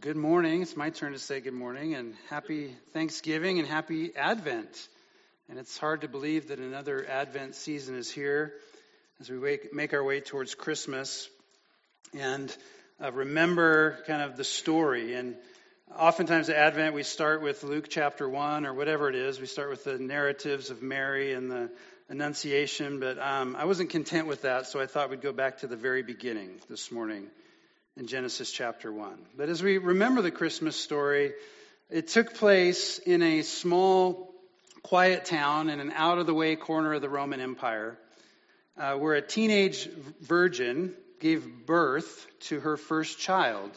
good morning. It's my turn to say good morning and happy Thanksgiving and happy Advent. And it's hard to believe that another Advent season is here as we make our way towards Christmas and uh, remember kind of the story. And oftentimes at Advent, we start with Luke chapter 1 or whatever it is. We start with the narratives of Mary and the Annunciation, but um, I wasn't content with that, so I thought we'd go back to the very beginning this morning in Genesis chapter 1. But as we remember the Christmas story, it took place in a small, quiet town in an out of the way corner of the Roman Empire uh, where a teenage virgin gave birth to her first child.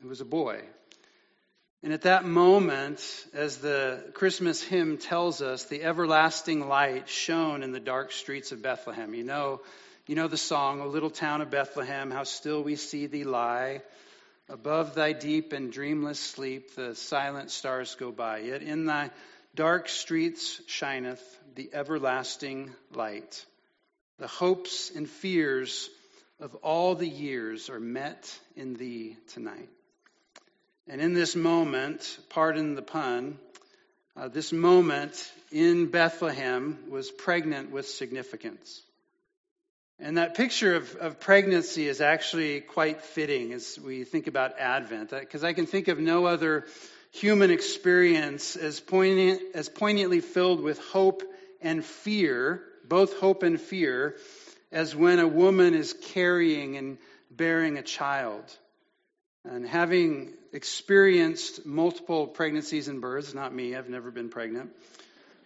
It was a boy. And at that moment, as the Christmas hymn tells us, the everlasting light shone in the dark streets of Bethlehem. You know, you know the song, O little town of Bethlehem, how still we see thee lie. Above thy deep and dreamless sleep, the silent stars go by. Yet in thy dark streets shineth the everlasting light. The hopes and fears of all the years are met in thee tonight. And in this moment, pardon the pun, uh, this moment in Bethlehem was pregnant with significance. And that picture of, of pregnancy is actually quite fitting as we think about Advent, uh, because I can think of no other human experience as, poignant, as poignantly filled with hope and fear, both hope and fear, as when a woman is carrying and bearing a child. And having experienced multiple pregnancies and births, not me, I've never been pregnant,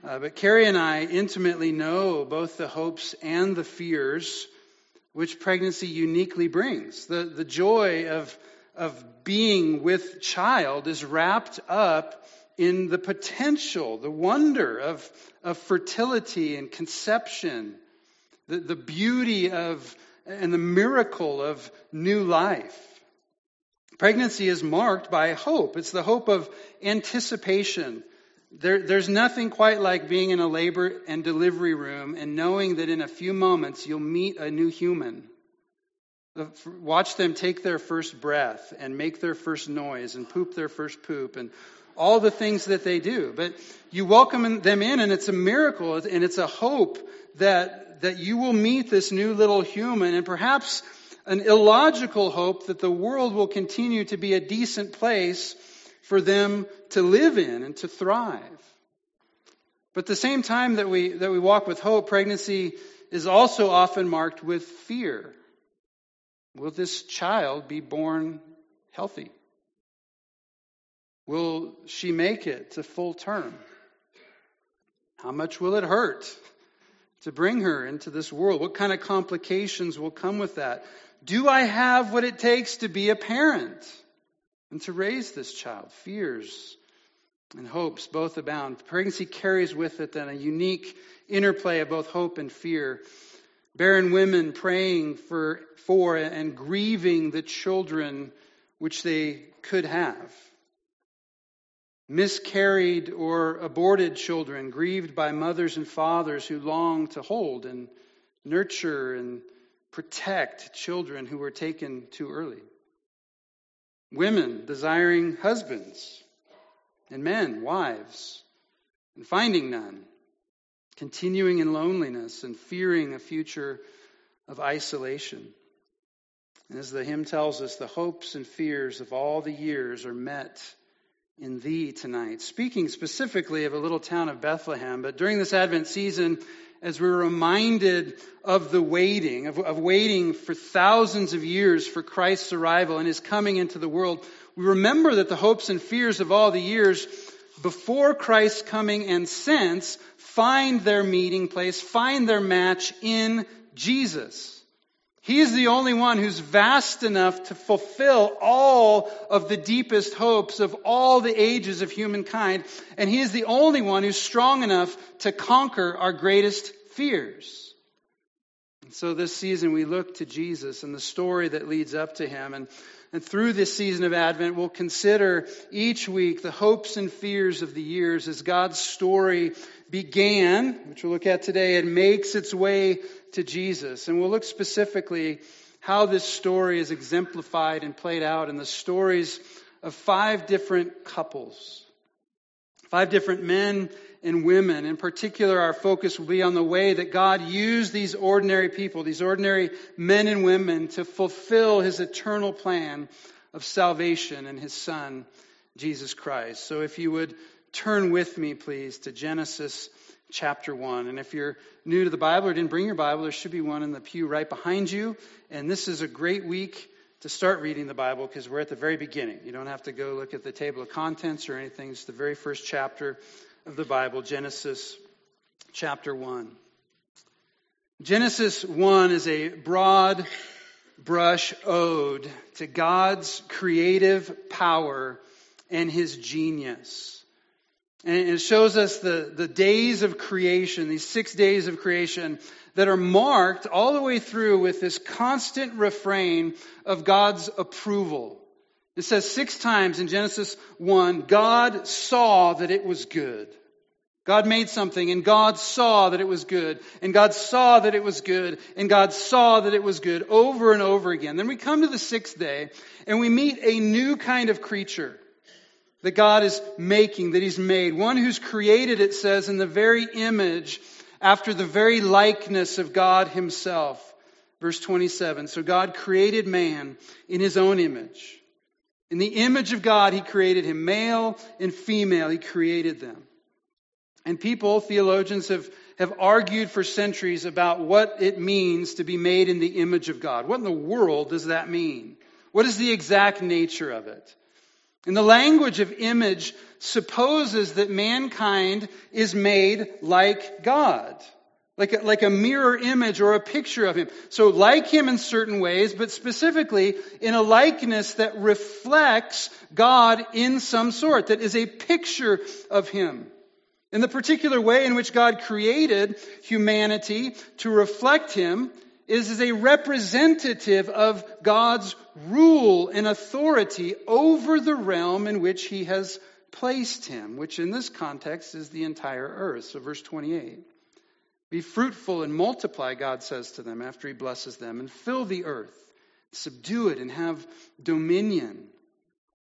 uh, but Carrie and I intimately know both the hopes and the fears which pregnancy uniquely brings. The, the joy of, of being with child is wrapped up in the potential, the wonder of, of fertility and conception, the, the beauty of and the miracle of new life. Pregnancy is marked by hope. It's the hope of anticipation, there, there's nothing quite like being in a labor and delivery room and knowing that in a few moments you'll meet a new human. Watch them take their first breath and make their first noise and poop their first poop and all the things that they do. But you welcome them in and it's a miracle and it's a hope that, that you will meet this new little human and perhaps an illogical hope that the world will continue to be a decent place for them to live in and to thrive. But at the same time that we, that we walk with hope, pregnancy is also often marked with fear. Will this child be born healthy? Will she make it to full term? How much will it hurt to bring her into this world? What kind of complications will come with that? Do I have what it takes to be a parent? And to raise this child. Fears and hopes both abound. Pregnancy carries with it then a unique interplay of both hope and fear. Barren women praying for, for and grieving the children which they could have. Miscarried or aborted children grieved by mothers and fathers who long to hold and nurture and protect children who were taken too early. Women desiring husbands, and men, wives, and finding none, continuing in loneliness and fearing a future of isolation. And as the hymn tells us, the hopes and fears of all the years are met in thee tonight. Speaking specifically of a little town of Bethlehem, but during this Advent season, as we're reminded of the waiting, of, of, waiting for thousands of years for Christ's arrival and his coming into the world, we remember that the hopes and fears of all the years before Christ's coming and since find their meeting place, find their match in Jesus. He is the only one who's vast enough to fulfill all of the deepest hopes of all the ages of humankind. And He is the only one who's strong enough to conquer our greatest fears. And so this season we look to Jesus and the story that leads up to Him. And, and through this season of Advent, we'll consider each week the hopes and fears of the years as God's story began, which we'll look at today, and makes its way to Jesus. And we'll look specifically how this story is exemplified and played out in the stories of five different couples. Five different men and women. In particular, our focus will be on the way that God used these ordinary people, these ordinary men and women, to fulfill his eternal plan of salvation in his Son, Jesus Christ. So if you would turn with me, please, to Genesis chapter 1. And if you're new to the Bible or didn't bring your Bible, there should be one in the pew right behind you. And this is a great week to start reading the Bible because we're at the very beginning. You don't have to go look at the table of contents or anything. It's the very first chapter of the Bible, Genesis chapter 1. Genesis 1 is a broad brush ode to God's creative power and his genius. And it shows us the, the days of creation, these six days of creation, that are marked all the way through with this constant refrain of God's approval. It says six times in Genesis 1, God saw that it was good. God made something and God saw that it was good and God saw that it was good and God saw that it was good over and over again. Then we come to the sixth day and we meet a new kind of creature that God is making, that He's made. One who's created, it says, in the very image after the very likeness of God himself. Verse 27. So God created man in his own image. In the image of God, he created him. Male and female, he created them. And people, theologians, have, have argued for centuries about what it means to be made in the image of God. What in the world does that mean? What is the exact nature of it? And the language of image supposes that mankind is made like God. Like a, like a mirror image or a picture of Him. So like Him in certain ways, but specifically in a likeness that reflects God in some sort, that is a picture of Him. In the particular way in which God created humanity to reflect Him is as a representative of God's rule and authority over the realm in which he has placed him, which in this context is the entire earth. So, verse 28. Be fruitful and multiply, God says to them after he blesses them, and fill the earth, subdue it, and have dominion.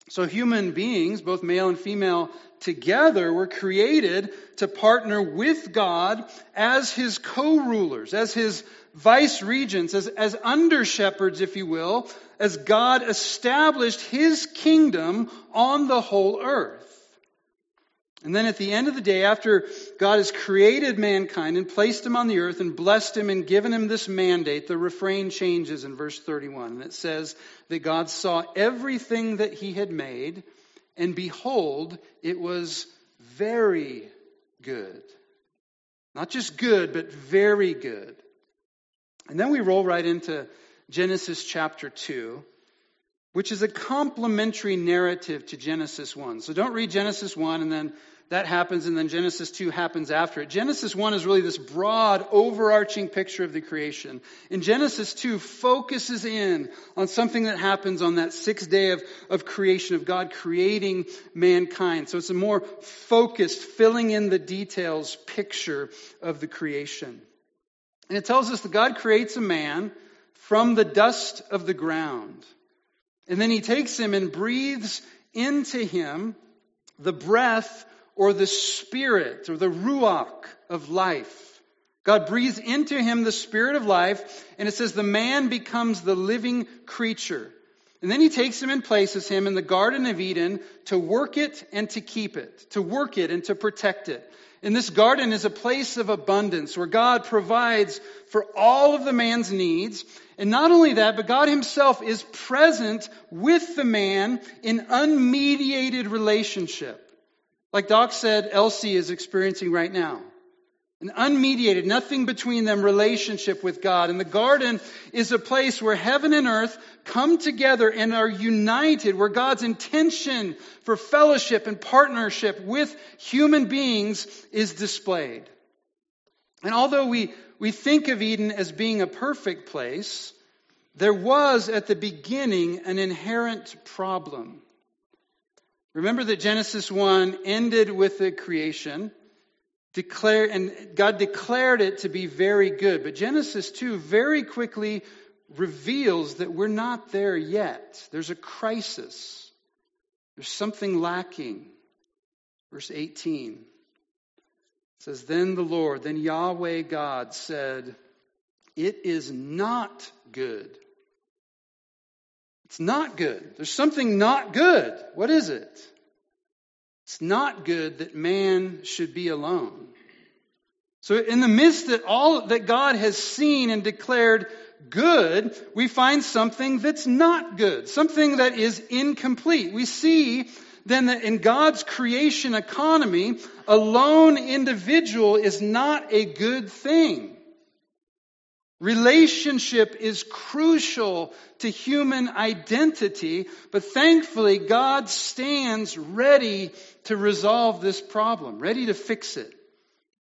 So, human beings, both male and female together, were created to partner with God as his co rulers, as his vice regents, as, as under shepherds, if you will, as God established his kingdom on the whole earth. And then at the end of the day, after God has created mankind and placed him on the earth and blessed him and given him this mandate, the refrain changes in verse 31. And it says that God saw everything that he had made, and behold, it was very good. Not just good, but very good. And then we roll right into Genesis chapter 2, which is a complementary narrative to Genesis 1. So don't read Genesis 1 and then that happens and then Genesis 2 happens after it. Genesis 1 is really this broad, overarching picture of the creation. And Genesis 2 focuses in on something that happens on that sixth day of, of creation, of God creating mankind. So it's a more focused, filling in the details picture of the creation. And it tells us that God creates a man from the dust of the ground. And then he takes him and breathes into him the breath or the spirit or the ruach of life. God breathes into him the spirit of life, and it says the man becomes the living creature. And then he takes him and places him in the Garden of Eden to work it and to keep it, to work it and to protect it. And this garden is a place of abundance where God provides for all of the man's needs. And not only that, but God himself is present with the man in unmediated relationship. Like Doc said, Elsie is experiencing right now. An unmediated, nothing between them relationship with God. And the garden is a place where heaven and earth come together and are united, where God's intention for fellowship and partnership with human beings is displayed. And although we, we think of Eden as being a perfect place, there was at the beginning an inherent problem. Remember that Genesis 1 ended with the creation declare, and God declared it to be very good. But Genesis 2 very quickly reveals that we're not there yet. There's a crisis. There's something lacking. Verse 18 says, Then the Lord, then Yahweh God said, It is not good. It's not good. There's something not good. What is it? It's not good that man should be alone. So in the midst that all that God has seen and declared good, we find something that's not good, something that is incomplete. We see then that in God's creation economy, a lone individual is not a good thing. Relationship is crucial to human identity, but thankfully God stands ready to resolve this problem, ready to fix it.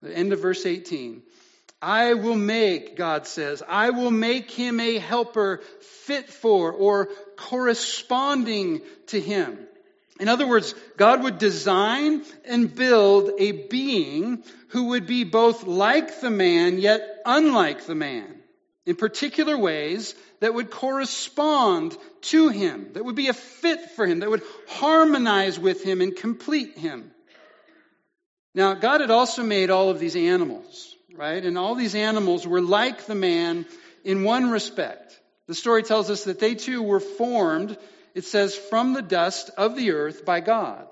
The end of verse 18. I will make, God says, I will make him a helper fit for or corresponding to him. In other words, God would design and build a being who would be both like the man yet unlike the man in particular ways that would correspond to him, that would be a fit for him, that would harmonize with him and complete him. Now, God had also made all of these animals, right? And all these animals were like the man in one respect. The story tells us that they too were formed, it says, from the dust of the earth by God.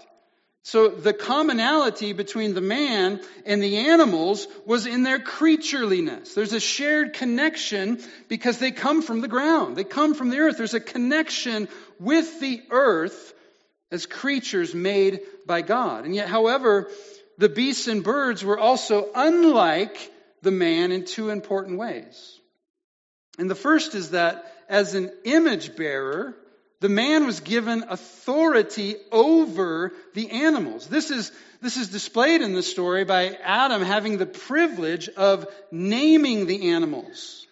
So the commonality between the man and the animals was in their creatureliness. There's a shared connection because they come from the ground. They come from the earth. There's a connection with the earth as creatures made by God. And yet, however, the beasts and birds were also unlike the man in two important ways. And the first is that as an image bearer, the man was given authority over the animals. This is, this is displayed in the story by Adam having the privilege of naming the animals.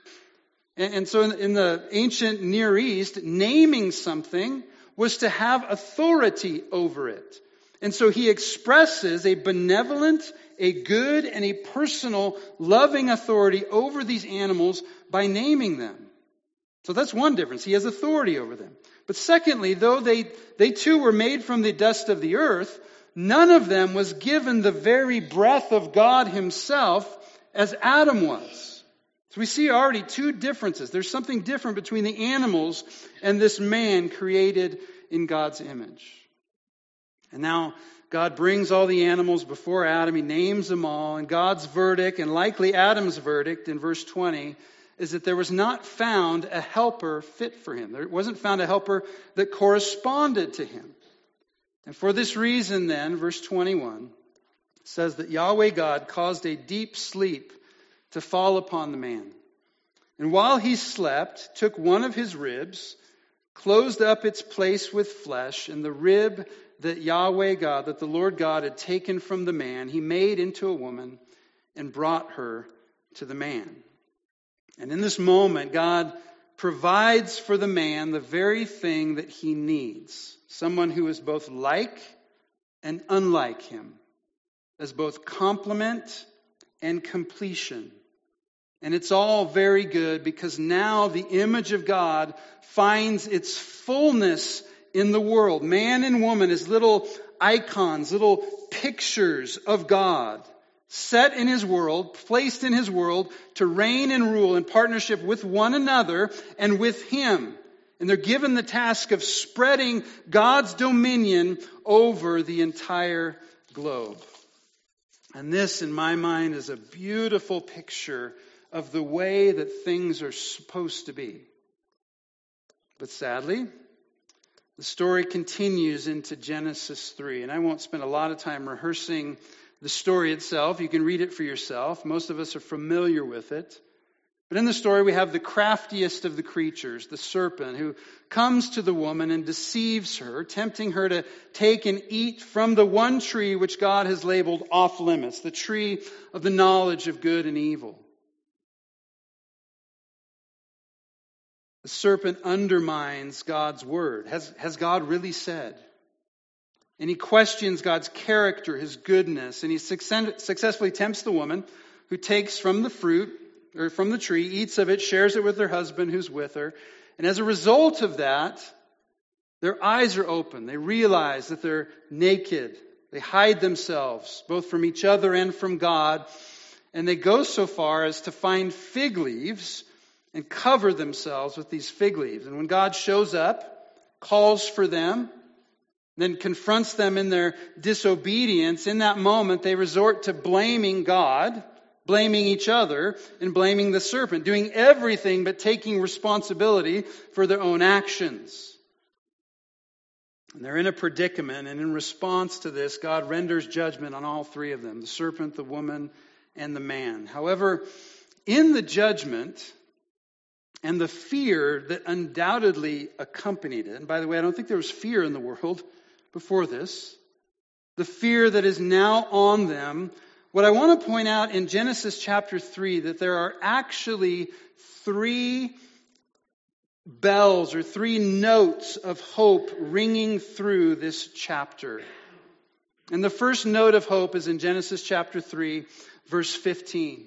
And, and so in, in the ancient Near East, naming something was to have authority over it. And so he expresses a benevolent, a good, and a personal, loving authority over these animals by naming them. So that's one difference. He has authority over them. But secondly, though they, they too were made from the dust of the earth, none of them was given the very breath of God himself as Adam was. So we see already two differences. There's something different between the animals and this man created in God's image. And now God brings all the animals before Adam. He names them all. And God's verdict, and likely Adam's verdict in verse 20, is that there was not found a helper fit for him. There wasn't found a helper that corresponded to him. And for this reason, then, verse 21 says that Yahweh God caused a deep sleep to fall upon the man. And while he slept, took one of his ribs, closed up its place with flesh, and the rib that Yahweh God, that the Lord God had taken from the man, he made into a woman and brought her to the man. And in this moment, God provides for the man the very thing that he needs someone who is both like and unlike him, as both complement and completion. And it's all very good because now the image of God finds its fullness in the world. Man and woman as little icons, little pictures of God set in his world, placed in his world to reign and rule in partnership with one another and with him. And they're given the task of spreading God's dominion over the entire globe. And this, in my mind, is a beautiful picture of the way that things are supposed to be. But sadly, the story continues into Genesis 3. And I won't spend a lot of time rehearsing the story itself. You can read it for yourself. Most of us are familiar with it. But in the story, we have the craftiest of the creatures, the serpent, who comes to the woman and deceives her, tempting her to take and eat from the one tree which God has labeled off limits, the tree of the knowledge of good and evil. The serpent undermines God's word. Has, has God really said? And he questions God's character, his goodness, and he successfully tempts the woman who takes from the fruit, or from the tree, eats of it, shares it with her husband who's with her. And as a result of that, Their eyes are open. They realize that they're naked. They hide themselves, both from each other and from God. And they go so far as to find fig leaves and cover themselves with these fig leaves. And when God shows up, calls for them, then confronts them in their disobedience, in that moment they resort to blaming God, blaming each other, and blaming the serpent, doing everything but taking responsibility for their own actions. And they're in a predicament, and in response to this, God renders judgment on all three of them the serpent, the woman, and the man. However, in the judgment, and the fear that undoubtedly accompanied it. And by the way, I don't think there was fear in the world before this. The fear that is now on them. What I want to point out in Genesis chapter 3 that there are actually three bells or three notes of hope ringing through this chapter. And the first note of hope is in Genesis chapter 3 verse 15.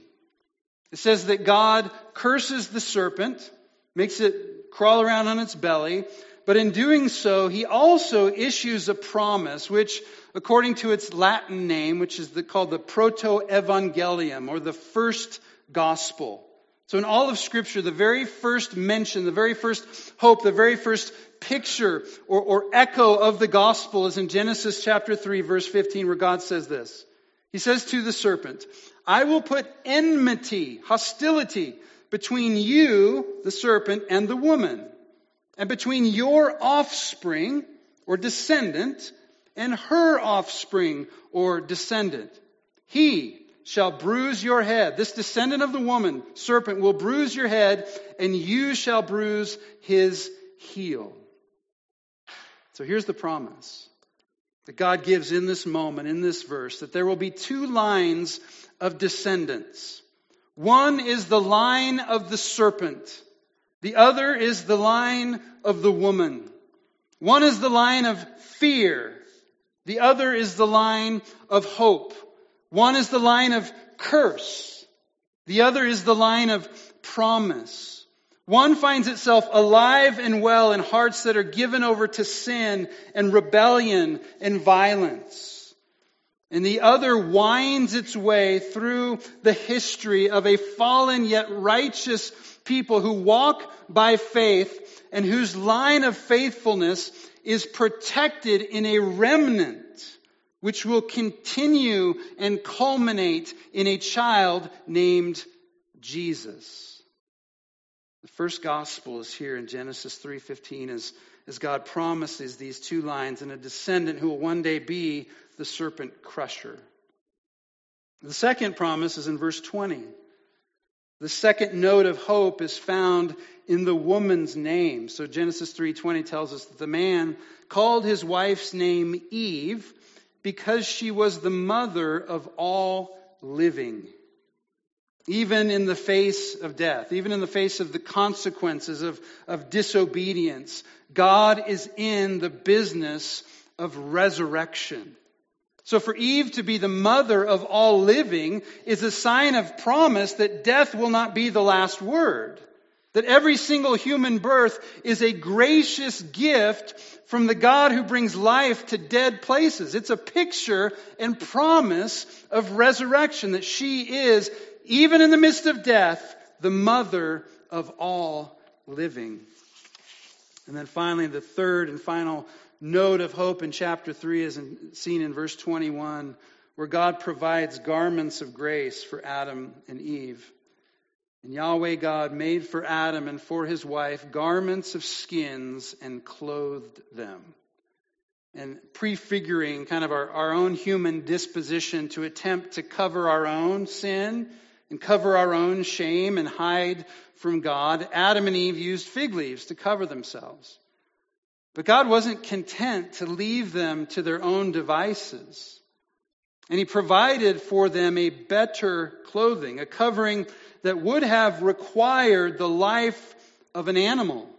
It says that God curses the serpent, makes it crawl around on its belly, but in doing so, he also issues a promise, which, according to its Latin name, which is the, called the Proto-Evangelium, or the first gospel. So in all of Scripture, the very first mention, the very first hope, the very first picture or, or echo of the gospel is in Genesis chapter 3, verse 15, where God says this. He says to the serpent, I will put enmity, hostility between you, the serpent, and the woman, and between your offspring or descendant and her offspring or descendant. He shall bruise your head. This descendant of the woman, serpent, will bruise your head, and you shall bruise his heel. So here's the promise that God gives in this moment, in this verse, that there will be two lines of descendants. One is the line of the serpent. The other is the line of the woman. One is the line of fear. The other is the line of hope. One is the line of curse. The other is the line of promise. One finds itself alive and well in hearts that are given over to sin and rebellion and violence. And the other winds its way through the history of a fallen yet righteous people who walk by faith and whose line of faithfulness is protected in a remnant which will continue and culminate in a child named Jesus. The first gospel is here in Genesis 3:15 as, as God promises these two lines and a descendant who will one day be the serpent crusher. The second promise is in verse 20. The second note of hope is found in the woman's name. So Genesis 3:20 tells us that the man called his wife's name Eve because she was the mother of all living even in the face of death, even in the face of the consequences of, of disobedience, God is in the business of resurrection. So for Eve to be the mother of all living is a sign of promise that death will not be the last word. That every single human birth is a gracious gift from the God who brings life to dead places. It's a picture and promise of resurrection that she is even in the midst of death, the mother of all living. And then finally, the third and final note of hope in chapter 3 is seen in verse 21, where God provides garments of grace for Adam and Eve. And Yahweh God made for Adam and for his wife garments of skins and clothed them. And prefiguring kind of our, our own human disposition to attempt to cover our own sin and cover our own shame and hide from God, Adam and Eve used fig leaves to cover themselves. But God wasn't content to leave them to their own devices. And He provided for them a better clothing, a covering that would have required the life of an animal,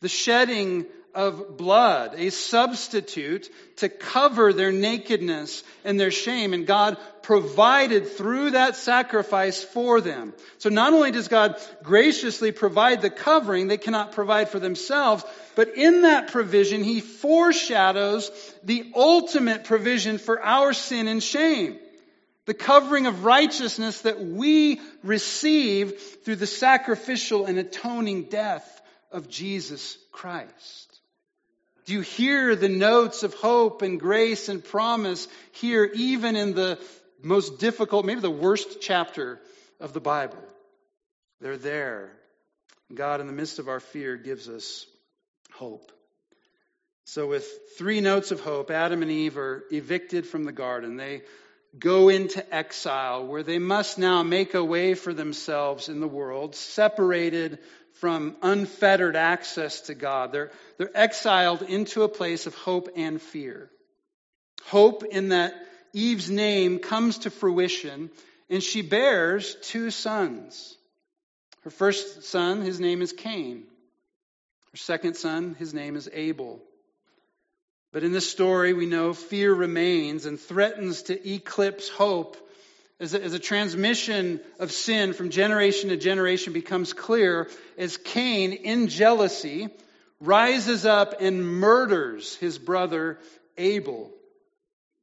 the shedding of blood, a substitute to cover their nakedness and their shame. And God provided through that sacrifice for them. So not only does God graciously provide the covering they cannot provide for themselves, but in that provision, He foreshadows the ultimate provision for our sin and shame. The covering of righteousness that we receive through the sacrificial and atoning death of Jesus Christ. Do you hear the notes of hope and grace and promise here, even in the most difficult, maybe the worst chapter of the Bible? They're there. God, in the midst of our fear, gives us hope. So, with three notes of hope, Adam and Eve are evicted from the garden. They go into exile where they must now make a way for themselves in the world, separated from unfettered access to God. They're, they're exiled into a place of hope and fear. Hope in that Eve's name comes to fruition, and she bears two sons. Her first son, his name is Cain. Her second son, his name is Abel. But in this story, we know fear remains and threatens to eclipse hope as a, as a, transmission of sin from generation to generation becomes clear as Cain, in jealousy, rises up and murders his brother Abel.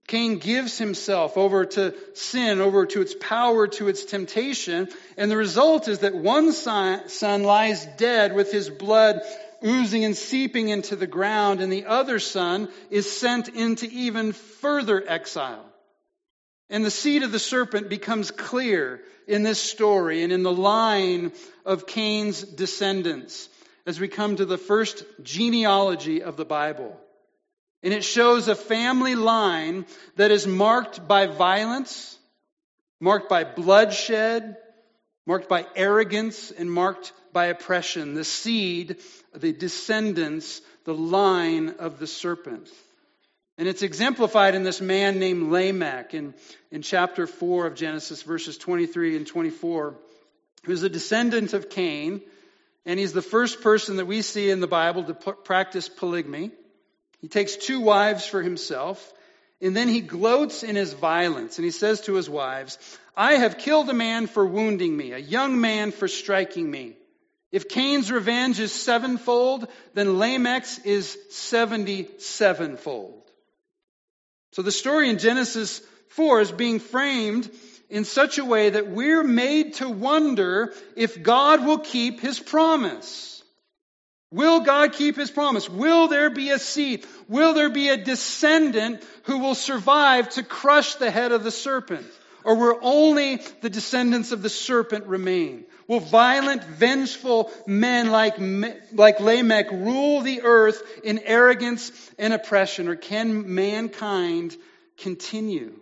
Cain gives himself over to sin, over to its power, to its temptation, and the result is that one son, son lies dead with his blood oozing and seeping into the ground, and the other son is sent into even further exile. And the seed of the serpent becomes clear in this story and in the line of Cain's descendants as we come to the first genealogy of the Bible. And it shows a family line that is marked by violence, marked by bloodshed, marked by arrogance, and marked by oppression. The seed, the descendants, the line of the serpent. And it's exemplified in this man named Lamech in, in chapter 4 of Genesis, verses 23 and 24, who's a descendant of Cain. And he's the first person that we see in the Bible to practice polygamy. He takes two wives for himself. And then he gloats in his violence. And he says to his wives, I have killed a man for wounding me, a young man for striking me. If Cain's revenge is sevenfold, then Lamech's is seventy sevenfold. So the story in Genesis 4 is being framed in such a way that we're made to wonder if God will keep his promise. Will God keep his promise? Will there be a seed? Will there be a descendant who will survive to crush the head of the serpent? Or will only the descendants of the serpent remain? Will violent, vengeful men like, like Lamech rule the earth in arrogance and oppression? Or can mankind continue?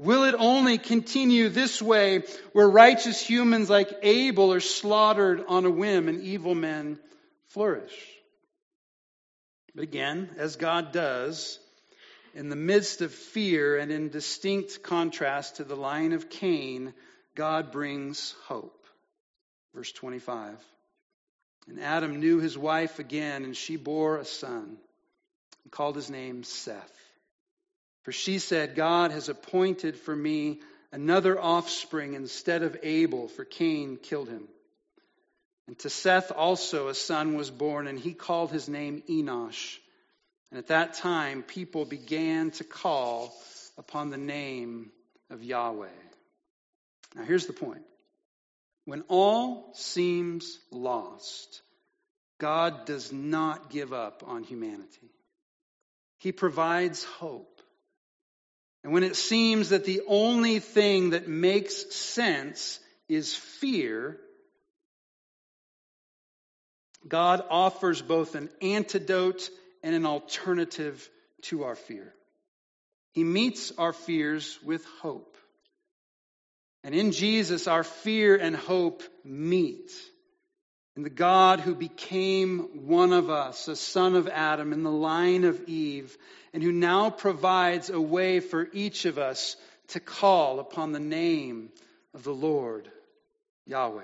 Will it only continue this way where righteous humans like Abel are slaughtered on a whim and evil men flourish? But again, as God does, in the midst of fear and in distinct contrast to the line of Cain, God brings hope. Verse 25. And Adam knew his wife again, and she bore a son, and called his name Seth. For she said, God has appointed for me another offspring instead of Abel, for Cain killed him. And to Seth also a son was born, and he called his name Enosh. And at that time, people began to call upon the name of Yahweh. Now, here's the point. When all seems lost, God does not give up on humanity. He provides hope. And when it seems that the only thing that makes sense is fear, God offers both an antidote and an alternative to our fear. He meets our fears with hope. And in Jesus, our fear and hope meet. In the God who became one of us, a son of Adam in the line of Eve, and who now provides a way for each of us to call upon the name of the Lord, Yahweh.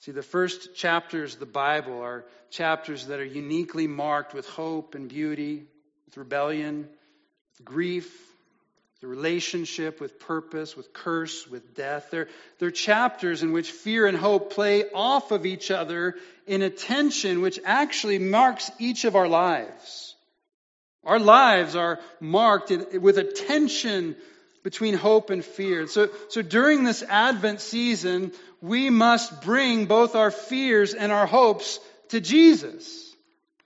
See, the first chapters of the Bible are chapters that are uniquely marked with hope and beauty, with rebellion, with grief, the relationship with purpose, with curse, with death. They're, they're chapters in which fear and hope play off of each other in a tension which actually marks each of our lives. Our lives are marked with a tension between hope and fear. So, so during this Advent season, we must bring both our fears and our hopes to Jesus.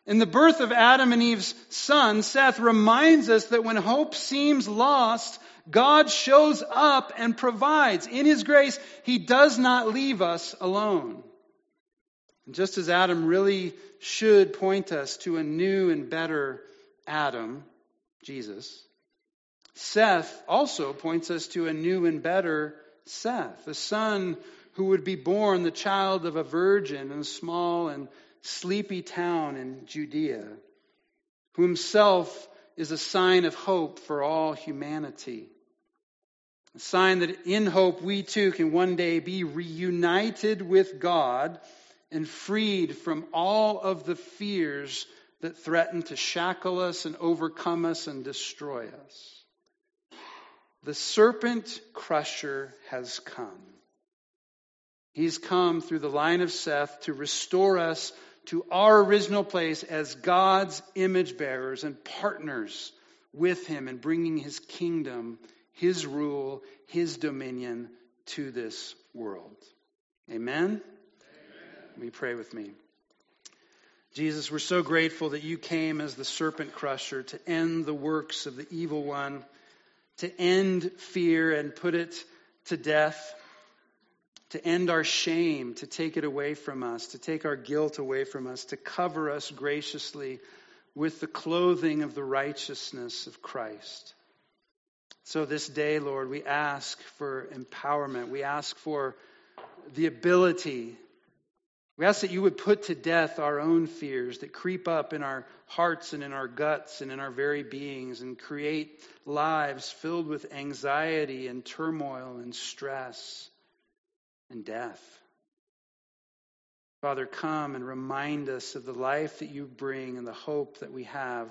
In the birth of Adam and Eve's son, Seth reminds us that when hope seems lost, God shows up and provides. In His grace, He does not leave us alone. And just as Adam really should point us to a new and better Adam, Jesus, Seth also points us to a new and better Seth, a son who would be born the child of a virgin in a small and sleepy town in Judea, who himself is a sign of hope for all humanity. A sign that in hope we too can one day be reunited with God and freed from all of the fears that threaten to shackle us and overcome us and destroy us. The serpent crusher has come. He's come through the line of Seth to restore us to our original place as God's image bearers and partners with Him in bringing His kingdom, His rule, His dominion to this world. Amen? Amen. Me pray with me. Jesus, we're so grateful that you came as the serpent crusher to end the works of the evil one to end fear and put it to death, to end our shame, to take it away from us, to take our guilt away from us, to cover us graciously with the clothing of the righteousness of Christ. So this day, Lord, we ask for empowerment. We ask for the ability we ask that you would put to death our own fears that creep up in our hearts and in our guts and in our very beings and create lives filled with anxiety and turmoil and stress and death. Father, come and remind us of the life that you bring and the hope that we have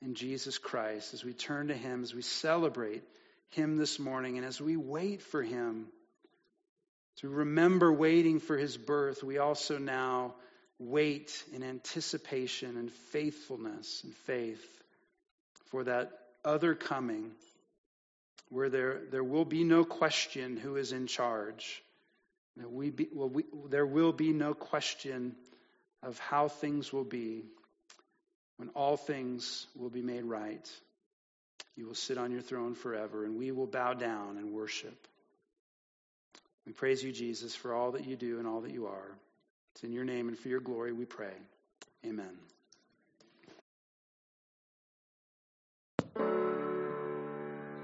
in Jesus Christ as we turn to Him, as we celebrate Him this morning, and as we wait for Him to remember waiting for his birth, we also now wait in anticipation and faithfulness and faith for that other coming where there, there will be no question who is in charge. We be, well, we, there will be no question of how things will be when all things will be made right. You will sit on your throne forever, and we will bow down and worship. We praise you, Jesus, for all that you do and all that you are. It's in your name and for your glory we pray. Amen.